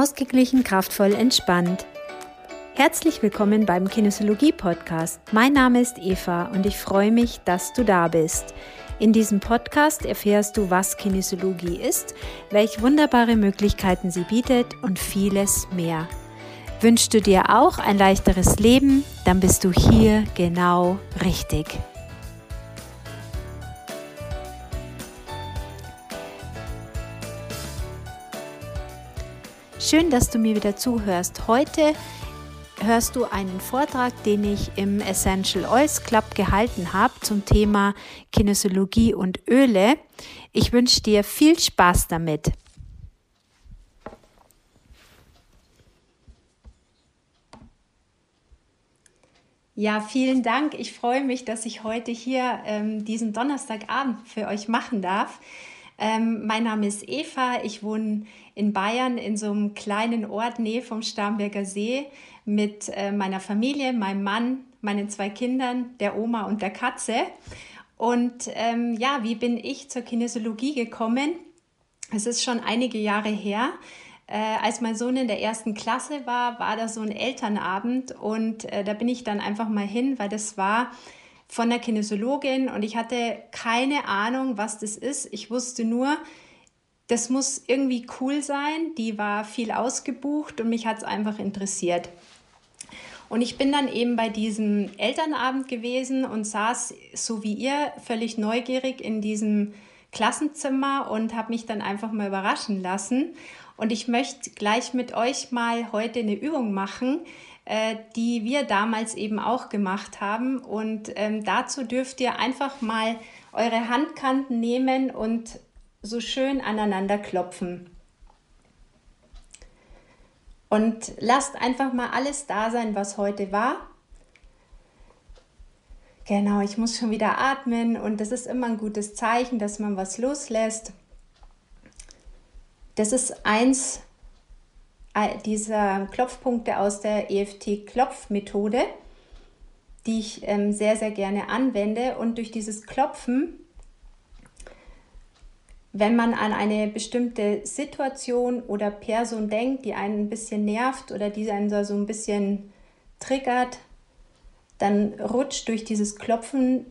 Ausgeglichen, kraftvoll, entspannt. Herzlich willkommen beim Kinesiologie-Podcast. Mein Name ist Eva und ich freue mich, dass du da bist. In diesem Podcast erfährst du, was Kinesiologie ist, welche wunderbare Möglichkeiten sie bietet und vieles mehr. Wünschst du dir auch ein leichteres Leben, dann bist du hier genau richtig. Schön, dass du mir wieder zuhörst. Heute hörst du einen Vortrag, den ich im Essential Oils Club gehalten habe zum Thema Kinesiologie und Öle. Ich wünsche dir viel Spaß damit. Ja, vielen Dank. Ich freue mich, dass ich heute hier ähm, diesen Donnerstagabend für euch machen darf. Ähm, mein Name ist Eva. Ich wohne in Bayern in so einem kleinen Ort nähe vom Starnberger See mit äh, meiner Familie, meinem Mann, meinen zwei Kindern, der Oma und der Katze. Und ähm, ja, wie bin ich zur Kinesiologie gekommen? Es ist schon einige Jahre her. Äh, als mein Sohn in der ersten Klasse war, war da so ein Elternabend und äh, da bin ich dann einfach mal hin, weil das war von der Kinesiologin und ich hatte keine Ahnung, was das ist. Ich wusste nur, das muss irgendwie cool sein. Die war viel ausgebucht und mich hat es einfach interessiert. Und ich bin dann eben bei diesem Elternabend gewesen und saß, so wie ihr, völlig neugierig in diesem Klassenzimmer und habe mich dann einfach mal überraschen lassen. Und ich möchte gleich mit euch mal heute eine Übung machen, äh, die wir damals eben auch gemacht haben. Und ähm, dazu dürft ihr einfach mal eure Handkanten nehmen und so schön aneinander klopfen. Und lasst einfach mal alles da sein, was heute war. Genau, ich muss schon wieder atmen und das ist immer ein gutes Zeichen, dass man was loslässt. Das ist eins dieser Klopfpunkte aus der EFT-Klopfmethode, die ich ähm, sehr, sehr gerne anwende. Und durch dieses Klopfen, wenn man an eine bestimmte Situation oder Person denkt, die einen ein bisschen nervt oder die einen so ein bisschen triggert, dann rutscht durch dieses Klopfen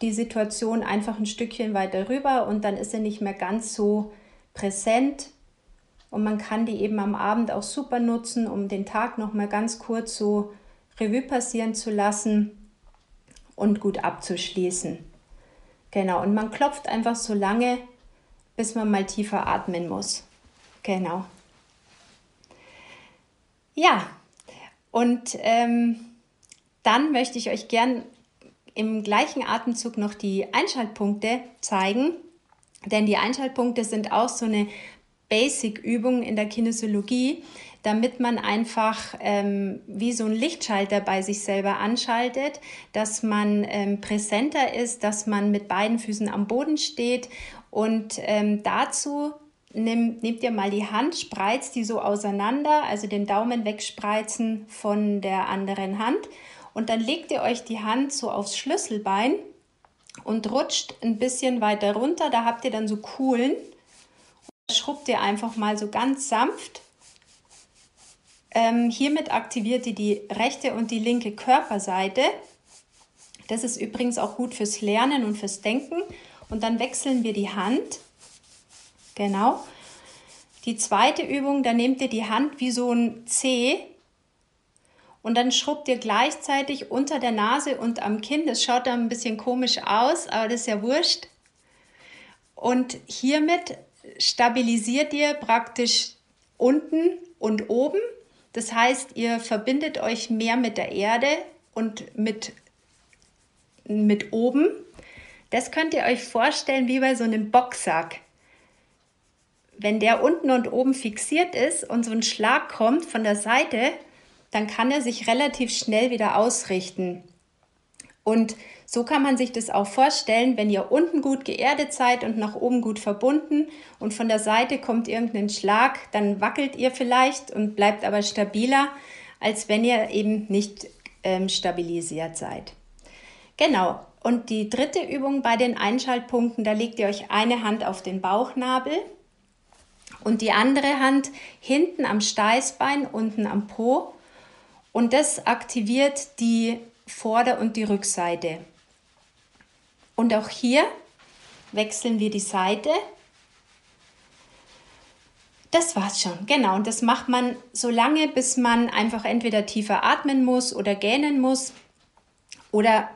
die Situation einfach ein Stückchen weiter rüber und dann ist sie nicht mehr ganz so präsent und man kann die eben am Abend auch super nutzen, um den Tag noch mal ganz kurz so Revue passieren zu lassen und gut abzuschließen. Genau, und man klopft einfach so lange, bis man mal tiefer atmen muss. Genau. Ja, und ähm, dann möchte ich euch gern im gleichen Atemzug noch die Einschaltpunkte zeigen, denn die Einschaltpunkte sind auch so eine Basic-Übungen in der Kinesiologie, damit man einfach ähm, wie so ein Lichtschalter bei sich selber anschaltet, dass man ähm, präsenter ist, dass man mit beiden Füßen am Boden steht. Und ähm, dazu nimm, nehmt ihr mal die Hand, spreizt die so auseinander, also den Daumen wegspreizen von der anderen Hand. Und dann legt ihr euch die Hand so aufs Schlüsselbein und rutscht ein bisschen weiter runter. Da habt ihr dann so Kuhlen schrubbt ihr einfach mal so ganz sanft. Ähm, hiermit aktiviert ihr die rechte und die linke Körperseite. Das ist übrigens auch gut fürs Lernen und fürs Denken. Und dann wechseln wir die Hand. Genau. Die zweite Übung, da nehmt ihr die Hand wie so ein C und dann schrubbt ihr gleichzeitig unter der Nase und am Kinn. Das schaut dann ein bisschen komisch aus, aber das ist ja wurscht. Und hiermit stabilisiert ihr praktisch unten und oben. Das heißt, ihr verbindet euch mehr mit der Erde und mit, mit oben. Das könnt ihr euch vorstellen wie bei so einem Boxsack. Wenn der unten und oben fixiert ist und so ein Schlag kommt von der Seite, dann kann er sich relativ schnell wieder ausrichten. Und so kann man sich das auch vorstellen, wenn ihr unten gut geerdet seid und nach oben gut verbunden und von der Seite kommt irgendein Schlag, dann wackelt ihr vielleicht und bleibt aber stabiler, als wenn ihr eben nicht ähm, stabilisiert seid. Genau. Und die dritte Übung bei den Einschaltpunkten, da legt ihr euch eine Hand auf den Bauchnabel und die andere Hand hinten am Steißbein, unten am Po. Und das aktiviert die Vorder- und die Rückseite. Und auch hier wechseln wir die Seite. Das war's schon, genau. Und das macht man so lange, bis man einfach entweder tiefer atmen muss oder gähnen muss oder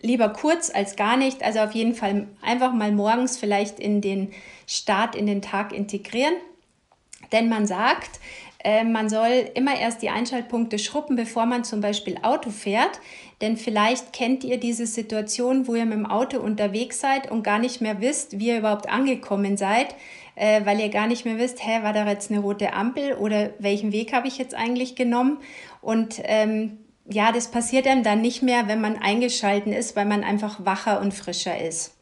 lieber kurz als gar nicht. Also auf jeden Fall einfach mal morgens vielleicht in den Start in den Tag integrieren. Denn man sagt, äh, man soll immer erst die Einschaltpunkte schruppen, bevor man zum Beispiel Auto fährt. Denn vielleicht kennt ihr diese Situation, wo ihr mit dem Auto unterwegs seid und gar nicht mehr wisst, wie ihr überhaupt angekommen seid, äh, weil ihr gar nicht mehr wisst, hä, war da jetzt eine rote Ampel oder welchen Weg habe ich jetzt eigentlich genommen? Und ähm, ja, das passiert einem dann nicht mehr, wenn man eingeschalten ist, weil man einfach wacher und frischer ist.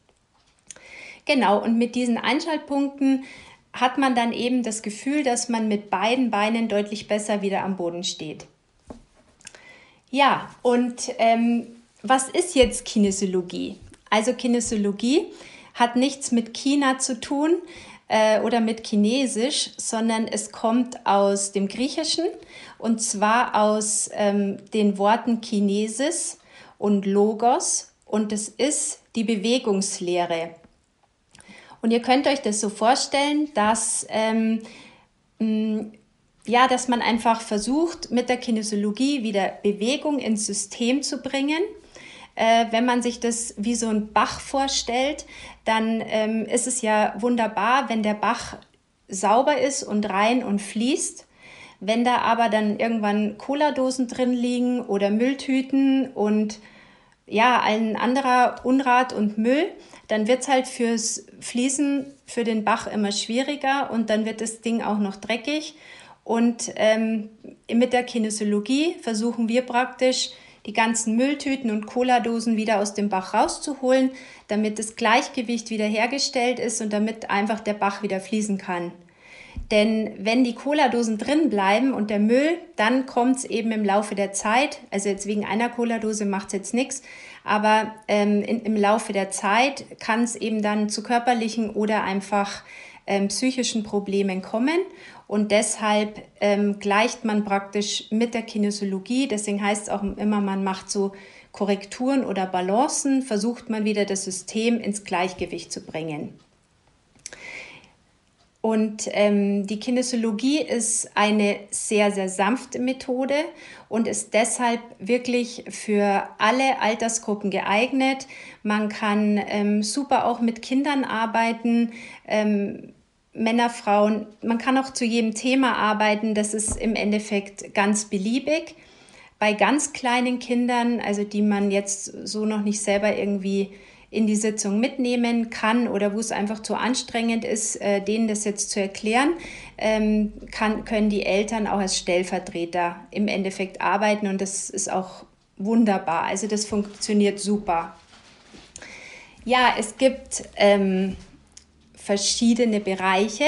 Genau, und mit diesen Einschaltpunkten hat man dann eben das Gefühl, dass man mit beiden Beinen deutlich besser wieder am Boden steht. Ja, und ähm, was ist jetzt Kinesiologie? Also Kinesiologie hat nichts mit China zu tun äh, oder mit Chinesisch, sondern es kommt aus dem Griechischen und zwar aus ähm, den Worten Chinesis und Logos und es ist die Bewegungslehre. Und ihr könnt euch das so vorstellen, dass, ähm, ja, dass man einfach versucht, mit der Kinesiologie wieder Bewegung ins System zu bringen. Äh, wenn man sich das wie so ein Bach vorstellt, dann ähm, ist es ja wunderbar, wenn der Bach sauber ist und rein und fließt. Wenn da aber dann irgendwann Cola-Dosen drin liegen oder Mülltüten und ja, ein anderer Unrat und Müll, dann wird es halt fürs Fließen für den Bach immer schwieriger und dann wird das Ding auch noch dreckig. Und ähm, mit der Kinesiologie versuchen wir praktisch, die ganzen Mülltüten und Cola-Dosen wieder aus dem Bach rauszuholen, damit das Gleichgewicht wieder hergestellt ist und damit einfach der Bach wieder fließen kann. Denn wenn die Cola-Dosen drin bleiben und der Müll, dann kommt es eben im Laufe der Zeit, also jetzt wegen einer Cola-Dose macht es jetzt nichts, aber ähm, in, im Laufe der Zeit kann es eben dann zu körperlichen oder einfach ähm, psychischen Problemen kommen. Und deshalb ähm, gleicht man praktisch mit der Kinesiologie, deswegen heißt es auch immer, man macht so Korrekturen oder Balancen, versucht man wieder das System ins Gleichgewicht zu bringen. Und ähm, die Kinesiologie ist eine sehr, sehr sanfte Methode und ist deshalb wirklich für alle Altersgruppen geeignet. Man kann ähm, super auch mit Kindern arbeiten, ähm, Männer, Frauen. Man kann auch zu jedem Thema arbeiten. Das ist im Endeffekt ganz beliebig. Bei ganz kleinen Kindern, also die man jetzt so noch nicht selber irgendwie in die Sitzung mitnehmen kann oder wo es einfach zu anstrengend ist, äh, denen das jetzt zu erklären, ähm, kann, können die Eltern auch als Stellvertreter im Endeffekt arbeiten und das ist auch wunderbar. Also das funktioniert super. Ja, es gibt ähm, verschiedene Bereiche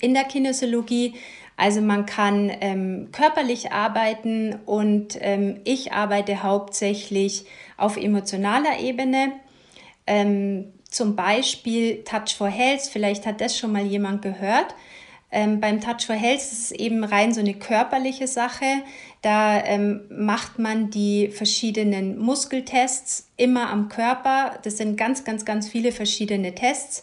in der Kinesiologie. Also man kann ähm, körperlich arbeiten und ähm, ich arbeite hauptsächlich auf emotionaler Ebene. Ähm, zum Beispiel Touch for Health, vielleicht hat das schon mal jemand gehört. Ähm, beim Touch for Health ist es eben rein so eine körperliche Sache. Da ähm, macht man die verschiedenen Muskeltests immer am Körper. Das sind ganz, ganz, ganz viele verschiedene Tests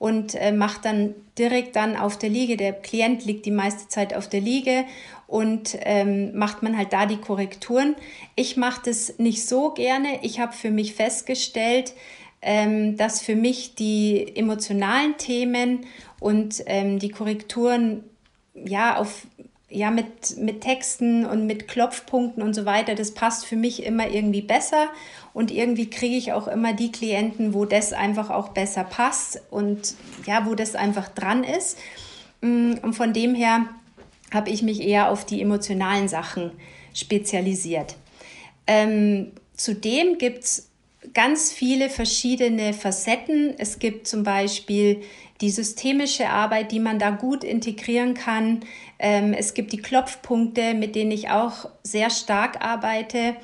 und äh, macht dann direkt dann auf der Liege. Der Klient liegt die meiste Zeit auf der Liege und ähm, macht man halt da die Korrekturen. Ich mache das nicht so gerne. Ich habe für mich festgestellt, dass für mich die emotionalen Themen und ähm, die Korrekturen ja auf ja mit, mit Texten und mit Klopfpunkten und so weiter, das passt für mich immer irgendwie besser und irgendwie kriege ich auch immer die Klienten, wo das einfach auch besser passt und ja, wo das einfach dran ist. Mm, und von dem her habe ich mich eher auf die emotionalen Sachen spezialisiert. Ähm, zudem gibt es ganz viele verschiedene Facetten. Es gibt zum Beispiel die systemische Arbeit, die man da gut integrieren kann. Ähm, es gibt die Klopfpunkte, mit denen ich auch sehr stark arbeite.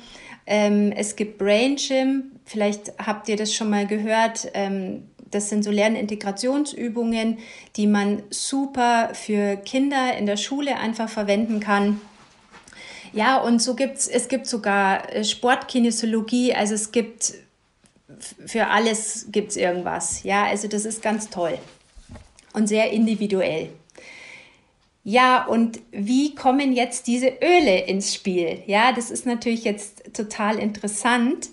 Ähm, es gibt Brain Gym, vielleicht habt ihr das schon mal gehört. Ähm, das sind so Lernintegrationsübungen, die man super für Kinder in der Schule einfach verwenden kann. Ja, und so gibt's, es gibt sogar äh, Sportkinesiologie, also es gibt für alles gibt's irgendwas. Ja, also das ist ganz toll und sehr individuell. Ja, und wie kommen jetzt diese Öle ins Spiel? Ja, das ist natürlich jetzt total interessant.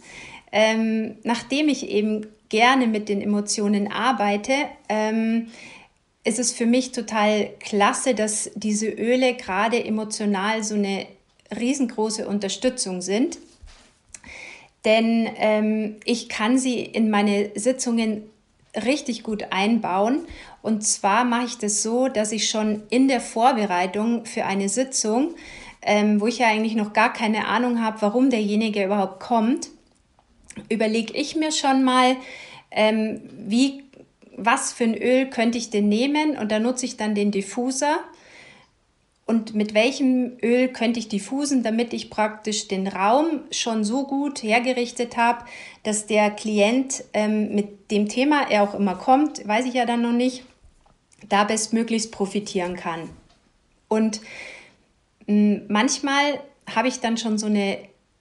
Ähm, nachdem ich eben gerne mit den Emotionen arbeite, ähm, ist es für mich total klasse, dass diese Öle gerade emotional so eine riesengroße Unterstützung sind. Denn ähm, ich kann sie in meine Sitzungen richtig gut einbauen. Und zwar mache ich das so, dass ich schon in der Vorbereitung für eine Sitzung, ähm, wo ich ja eigentlich noch gar keine Ahnung habe, warum derjenige überhaupt kommt, überlege ich mir schon mal, ähm, wie, was für ein Öl könnte ich denn nehmen und da nutze ich dann den Diffuser und mit welchem Öl könnte ich diffusen, damit ich praktisch den Raum schon so gut hergerichtet habe, dass der Klient ähm, mit dem Thema, er auch immer kommt, weiß ich ja dann noch nicht, da bestmöglichst profitieren kann. Und mh, hm, manchmal habe ich dann schon so eine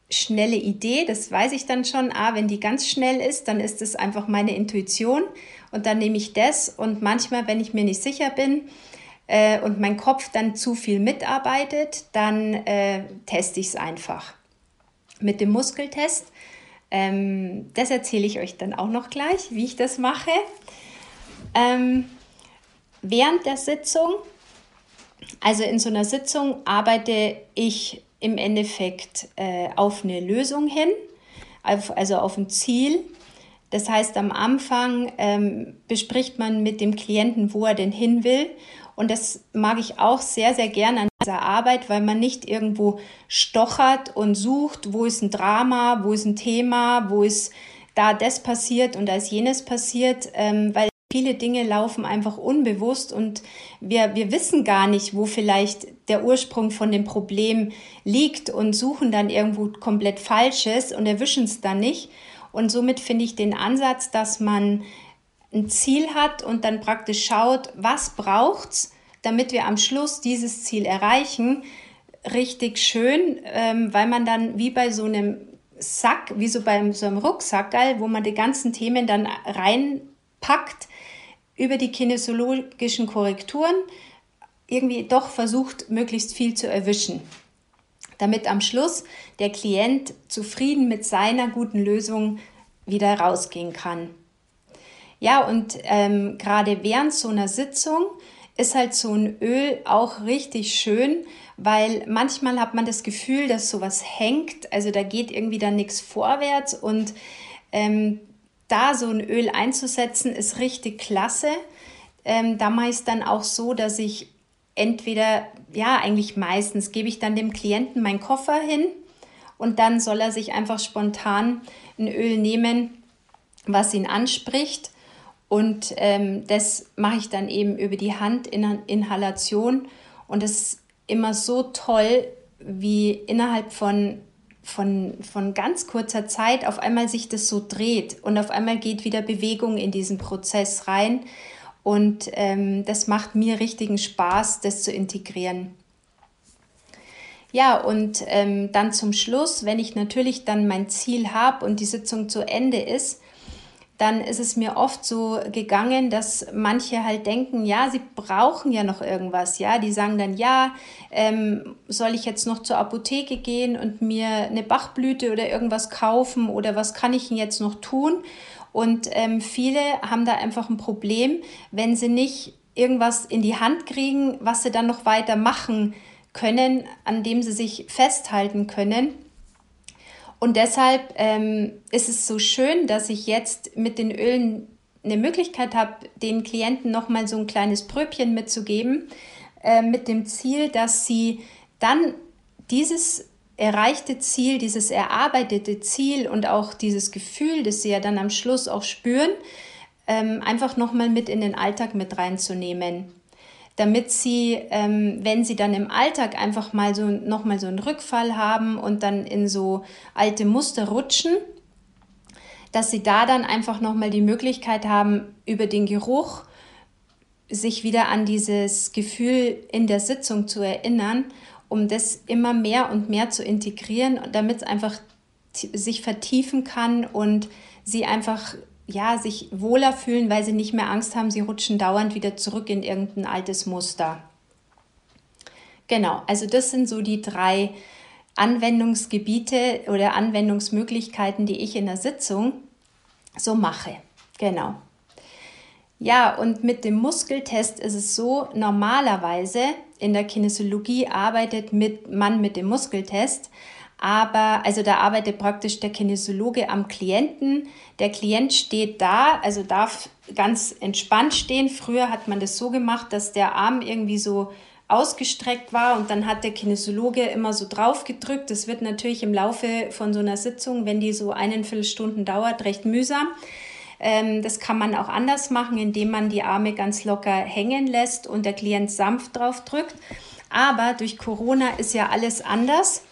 schnelle Idee, das weiß ich dann schon. Ah, wenn die ganz schnell ist, dann ist es einfach meine Intuition und dann nehme ich das. Und manchmal, wenn ich mir nicht sicher bin äh, und mein Kopf dann zu viel mitarbeitet, dann äh, teste ich es einfach. Mit dem Muskeltest, ähm, das erzähle ich euch dann auch noch gleich, wie ich das mache. Ähm, während der Sitzung, also in so einer Sitzung arbeite ich im Endeffekt äh, auf eine Lösung hin, auf, also auf ein Ziel. Das heißt, am Anfang ähm, bespricht man mit dem Klienten, wo er denn hin will. Und das mag ich auch sehr, sehr gerne an dieser Arbeit, weil man nicht irgendwo stochert und sucht, wo ist ein Drama, wo ist ein Thema, wo ist da das passiert und da ist jenes passiert, ähm, weil Viele Dinge laufen einfach unbewusst und wir, wir wissen gar nicht, wo vielleicht der Ursprung von dem Problem liegt und suchen dann irgendwo komplett Falsches und erwischen es dann nicht. Und somit finde ich den Ansatz, dass man ein Ziel hat und dann praktisch schaut, was braucht's, damit wir am Schluss dieses Ziel erreichen, richtig schön, ähm, weil man dann wie bei so einem Sack, wie so bei so einem Rucksack, wo man die ganzen Themen dann reinpackt, über die kinesiologischen Korrekturen irgendwie doch versucht, möglichst viel zu erwischen, damit am Schluss der Klient zufrieden mit seiner guten Lösung wieder rausgehen kann. Ja, und ähm, gerade während so einer Sitzung ist halt so ein Öl auch richtig schön, weil manchmal hat man das Gefühl, dass sowas hängt, also da geht irgendwie dann nichts vorwärts und ähm, da so ein Öl einzusetzen, ist richtig klasse. Ähm, da mache ich es dann auch so, dass ich entweder, ja, eigentlich meistens gebe ich dann dem Klienten meinen Koffer hin und dann soll er sich einfach spontan ein Öl nehmen, was ihn anspricht. Und ähm, das mache ich dann eben über die Handinhalation. Und es ist immer so toll, wie innerhalb von von, von ganz kurzer Zeit auf einmal sich das so dreht und auf einmal geht wieder Bewegung in diesen Prozess rein. Und ähm, das macht mir richtigen Spaß, das zu integrieren. Ja, und ähm, dann zum Schluss, wenn ich natürlich dann mein Ziel habe und die Sitzung zu Ende ist, dann ist es mir oft so gegangen, dass manche halt denken, ja, sie brauchen ja noch irgendwas, ja, die sagen dann, ja, ähm, soll ich jetzt noch zur Apotheke gehen und mir eine Bachblüte oder irgendwas kaufen oder was kann ich jetzt noch tun? Und ähm, viele haben da einfach ein Problem, wenn sie nicht irgendwas in die Hand kriegen, was sie dann noch weiter machen können, an dem sie sich festhalten können. Und deshalb ähm, ist es so schön, dass ich jetzt mit den Ölen eine Möglichkeit habe, den Klienten nochmal so ein kleines Pröbchen mitzugeben, äh, mit dem Ziel, dass sie dann dieses erreichte Ziel, dieses erarbeitete Ziel und auch dieses Gefühl, das sie ja dann am Schluss auch spüren, ähm, einfach nochmal mit in den Alltag mit reinzunehmen damit sie, ähm, wenn sie dann im Alltag einfach mal so nochmal so einen Rückfall haben und dann in so alte Muster rutschen, dass sie da dann einfach nochmal die Möglichkeit haben, über den Geruch sich wieder an dieses Gefühl in der Sitzung zu erinnern, um das immer mehr und mehr zu integrieren, damit es einfach sich vertiefen kann und sie einfach ja, sich wohler fühlen, weil sie nicht mehr Angst haben, sie rutschen dauernd wieder zurück in irgendein altes Muster. Genau, also das sind so die drei Anwendungsgebiete oder Anwendungsmöglichkeiten, die ich in der Sitzung so mache. Genau. Ja, und mit dem Muskeltest ist es so, normalerweise in der Kinesiologie arbeitet mit, man mit dem Muskeltest, aber also da arbeitet praktisch der Kinesiologe am Klienten. Der Klient steht da, also darf ganz entspannt stehen. Früher hat man das so gemacht, dass der Arm irgendwie so ausgestreckt war und dann hat der Kinesiologe immer so drauf gedrückt. Das wird natürlich im Laufe von so einer Sitzung, wenn die so eineinviertel Stunden dauert, recht mühsam. Ähm, das kann man auch anders machen, indem man die Arme ganz locker hängen lässt und der Klient sanft drauf drückt. Aber durch Corona ist ja alles anders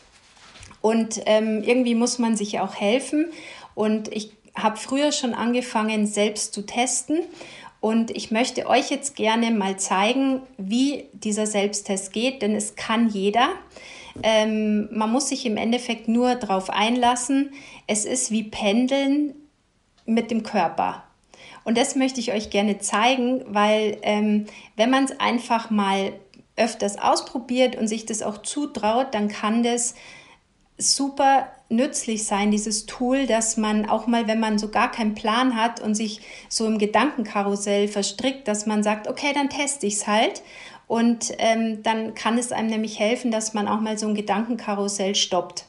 und ähm, irgendwie muss man sich auch helfen. Und ich habe früher schon angefangen, selbst zu testen und ich möchte euch jetzt gerne mal zeigen, wie dieser Selbsttest geht, denn es kann jeder. Ähm, man muss sich im Endeffekt nur darauf einlassen. Es ist wie Pendeln mit dem Körper. Und das möchte ich euch gerne zeigen, weil ähm, wenn man es einfach mal öfters ausprobiert und sich das auch zutraut, dann kann das super nützlich sein, dieses Tool, dass man auch mal, wenn man so gar keinen Plan hat und sich so im Gedankenkarussell verstrickt, dass man sagt, okay, dann teste ich es halt. Und ähm, dann kann es einem nämlich helfen, dass man auch mal so ein Gedankenkarussell stoppt.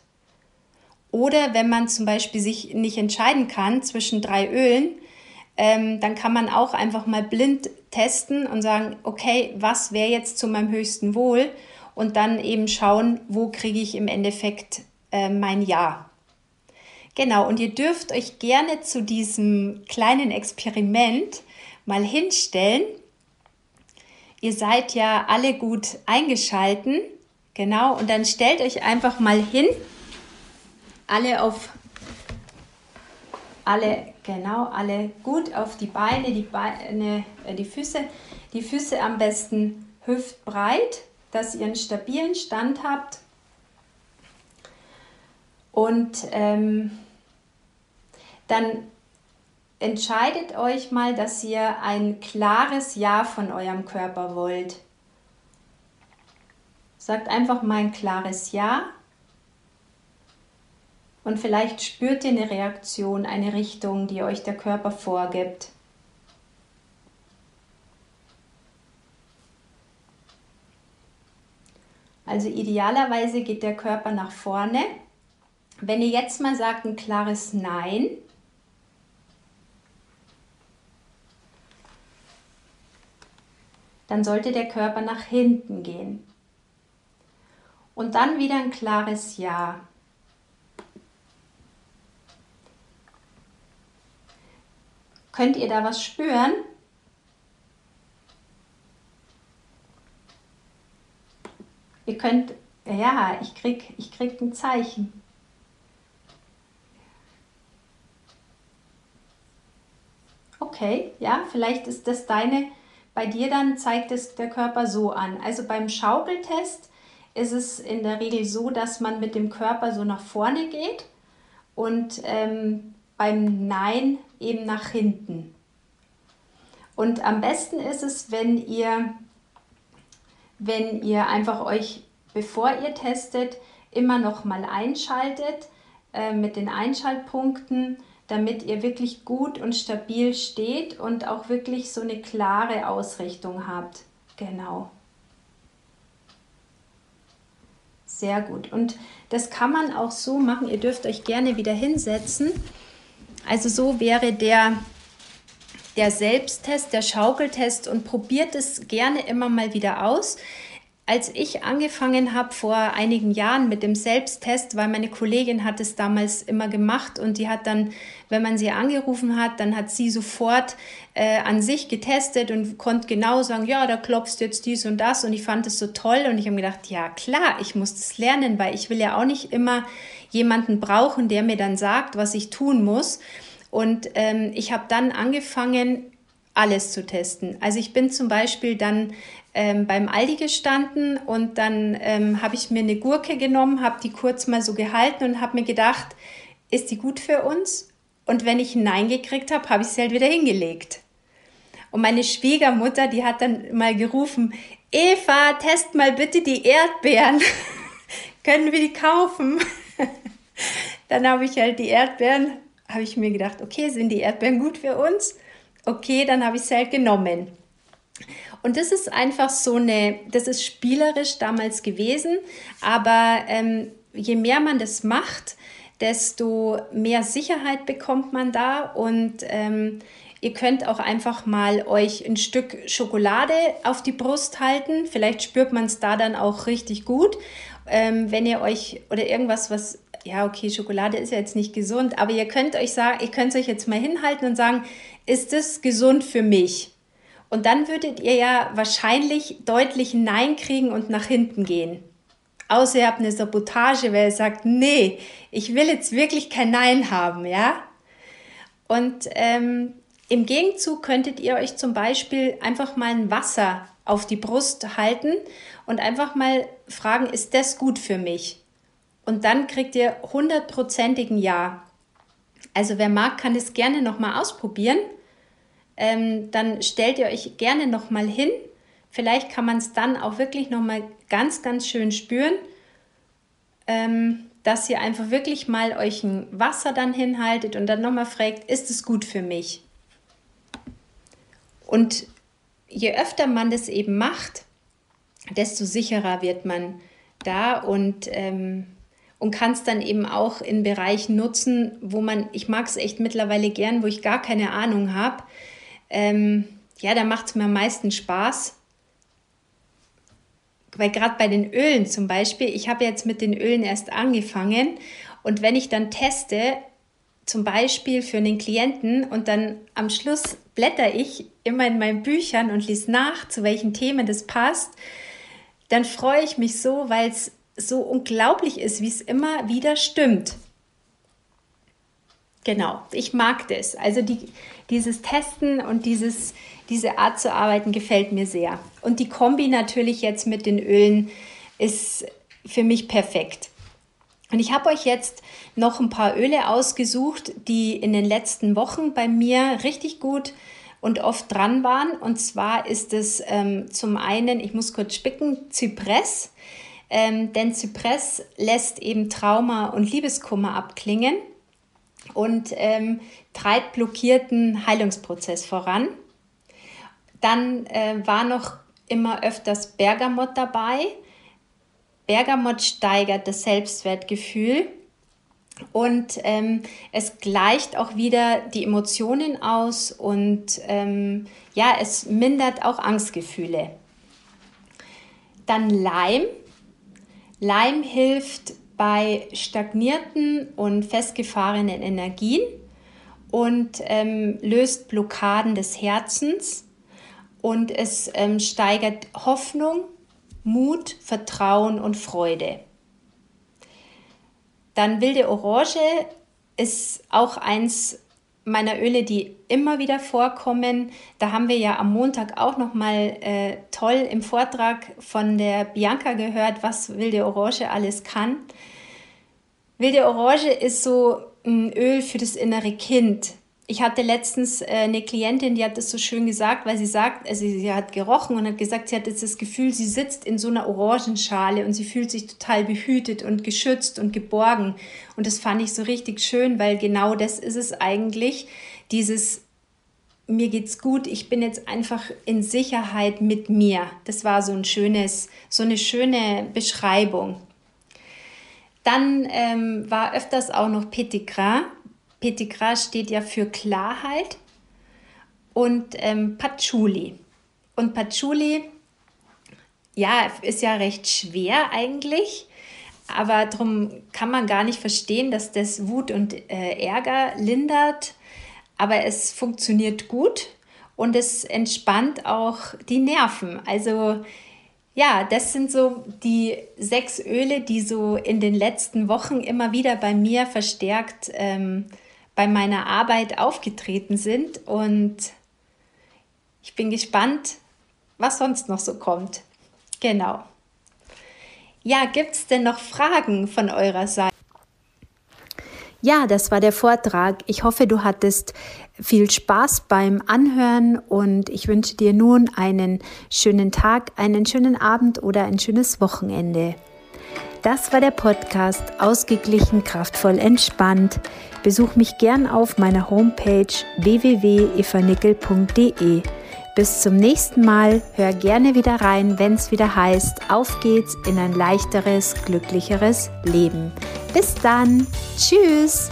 Oder wenn man zum Beispiel sich nicht entscheiden kann zwischen drei Ölen, ähm, dann kann man auch einfach mal blind testen und sagen, okay, was wäre jetzt zu meinem höchsten Wohl? Und dann eben schauen, wo kriege ich im Endeffekt äh, mein Ja. Genau, und ihr dürft euch gerne zu diesem kleinen Experiment mal hinstellen. Ihr seid ja alle gut eingeschalten. Genau, und dann stellt euch einfach mal hin. Alle auf alle genau, alle gut auf die Beine, die Beine, äh, die Füße, die Füße am besten hüftbreit, dass ihr einen stabilen Stand habt und ähm, dann entscheidet euch mal, dass ihr ein klares Ja von eurem Körper wollt. Sagt einfach mal ein klares Ja. Und vielleicht spürt ihr eine Reaktion, eine Richtung, die euch der Körper vorgibt. Also idealerweise geht der Körper nach vorne wenn ihr jetzt mal sagt ein klares Nein, dann sollte der Körper nach hinten gehen. Und dann wieder ein klares Ja. Könnt ihr da was spüren? Ihr könnt, ja, ich krieg, ich krieg ein Zeichen. Okay, ja, vielleicht ist das deine, bei dir dann zeigt es der Körper so an. Also beim Schaukeltest ist es in der Regel so, dass man mit dem Körper so nach vorne geht und ähm, beim Nein eben nach hinten. Und am besten ist es, wenn ihr, wenn ihr einfach euch, bevor ihr testet, immer noch mal einschaltet äh, mit den Einschaltpunkten damit ihr wirklich gut und stabil steht und auch wirklich so eine klare Ausrichtung habt. Genau. Sehr gut. Und das kann man auch so machen. Ihr dürft euch gerne wieder hinsetzen. Also so wäre der, der Selbsttest, der Schaukeltest und probiert es gerne immer mal wieder aus als ich angefangen habe vor einigen Jahren mit dem Selbsttest, weil meine Kollegin hat es damals immer gemacht und die hat dann, wenn man sie angerufen hat, dann hat sie sofort äh, an sich getestet und konnte genau sagen, ja, da klopfst jetzt dies und das und ich fand es so toll und ich habe gedacht, ja klar, ich muss das lernen, weil ich will ja auch nicht immer jemanden brauchen, der mir dann sagt, was ich tun muss. Und ähm, ich habe dann angefangen, alles zu testen. Also ich bin zum Beispiel dann ähm, beim Aldi gestanden und dann ähm, habe ich mir eine Gurke genommen, habe die kurz mal so gehalten und habe mir gedacht, ist die gut für uns? Und wenn ich Nein gekriegt habe, habe ich sie halt wieder hingelegt. Und meine Schwiegermutter, die hat dann mal gerufen, Eva, test mal bitte die Erdbeeren. Können wir die kaufen? dann habe ich halt die Erdbeeren, habe ich mir gedacht, okay, sind die Erdbeeren gut für uns? Okay, dann habe ich sie halt genommen. Und das ist einfach so eine, das ist spielerisch damals gewesen, aber ähm, je mehr man das macht, desto mehr Sicherheit bekommt man da und ähm, ihr könnt auch einfach mal euch ein Stück Schokolade auf die Brust halten. Vielleicht spürt man es da dann auch richtig gut. Ähm, wenn ihr euch oder irgendwas, was, ja, okay, Schokolade ist ja jetzt nicht gesund, aber ihr könnt euch sagen, ihr könnt euch jetzt mal hinhalten und sagen, ist das gesund für mich? Und dann würdet ihr ja wahrscheinlich deutlich Nein kriegen und nach hinten gehen. Außer ihr habt eine Sabotage, weil ihr sagt, nee, ich will jetzt wirklich kein Nein haben, ja? Und ähm, im Gegenzug könntet ihr euch zum Beispiel einfach mal ein Wasser auf die Brust halten und einfach mal fragen, ist das gut für mich? Und dann kriegt ihr hundertprozentigen Ja. Also wer mag, kann es gerne nochmal ausprobieren. Ähm, dann stellt ihr euch gerne nochmal hin. Vielleicht kann man es dann auch wirklich nochmal ganz, ganz schön spüren, ähm, dass ihr einfach wirklich mal euch ein Wasser dann hinhaltet und dann nochmal fragt, ist es gut für mich? Und je öfter man das eben macht, desto sicherer wird man da und, ähm, und kann es dann eben auch in Bereichen nutzen, wo man, ich mag es echt mittlerweile gern, wo ich gar keine Ahnung habe. Ähm, ja, da macht es mir am meisten Spaß. Weil gerade bei den Ölen zum Beispiel, ich habe jetzt mit den Ölen erst angefangen und wenn ich dann teste, zum Beispiel für einen Klienten und dann am Schluss blätter ich immer in meinen Büchern und lese nach, zu welchen Themen das passt, dann freue ich mich so, weil es so unglaublich ist, wie es immer wieder stimmt. Genau, ich mag das. Also die, dieses Testen und dieses, diese Art zu arbeiten gefällt mir sehr. Und die Kombi natürlich jetzt mit den Ölen ist für mich perfekt. Und ich habe euch jetzt noch ein paar Öle ausgesucht, die in den letzten Wochen bei mir richtig gut und oft dran waren. Und zwar ist es ähm, zum einen, ich muss kurz spicken, Zypress. Ähm, denn Zypress lässt eben Trauma und Liebeskummer abklingen und ähm, treibt blockierten Heilungsprozess voran. Dann äh, war noch immer öfters Bergamott dabei. Bergamott steigert das Selbstwertgefühl und ähm, es gleicht auch wieder die Emotionen aus und ähm, ja, es mindert auch Angstgefühle. Dann Leim. Leim hilft bei stagnierten und festgefahrenen Energien und ähm, löst Blockaden des Herzens und es ähm, steigert Hoffnung, Mut, Vertrauen und Freude. Dann wilde Orange ist auch eins meiner Öle, die immer wieder vorkommen. Da haben wir ja am Montag auch noch mal äh, toll im Vortrag von der Bianca gehört, was wilde Orange alles kann. Wilde Orange ist so ein Öl für das innere Kind. Ich hatte letztens äh, eine Klientin, die hat das so schön gesagt, weil sie sagt, also sie hat gerochen und hat gesagt, sie hat jetzt das Gefühl, sie sitzt in so einer Orangenschale und sie fühlt sich total behütet und geschützt und geborgen. Und das fand ich so richtig schön, weil genau das ist es eigentlich, dieses mir geht's gut, ich bin jetzt einfach in Sicherheit mit mir. Das war so ein schönes, so eine schöne Beschreibung. Dann ähm, war öfters auch noch Petit Gras steht ja für Klarheit und ähm, Patchouli. Und Patchouli, ja, ist ja recht schwer eigentlich, aber darum kann man gar nicht verstehen, dass das Wut und äh, Ärger lindert, aber es funktioniert gut und es entspannt auch die Nerven. Also ja, das sind so die sechs Öle, die so in den letzten Wochen immer wieder bei mir verstärkt ähm, bei meiner Arbeit aufgetreten sind und ich bin gespannt, was sonst noch so kommt. Genau. Ja, gibt es denn noch Fragen von eurer Seite? Ja, das war der Vortrag. Ich hoffe, du hattest viel Spaß beim Anhören und ich wünsche dir nun einen schönen Tag, einen schönen Abend oder ein schönes Wochenende. Das war der Podcast Ausgeglichen, kraftvoll, entspannt. Besuch mich gern auf meiner Homepage www.evanickel.de. Bis zum nächsten Mal. Hör gerne wieder rein, wenn es wieder heißt, auf geht's in ein leichteres, glücklicheres Leben. Bis dann. Tschüss.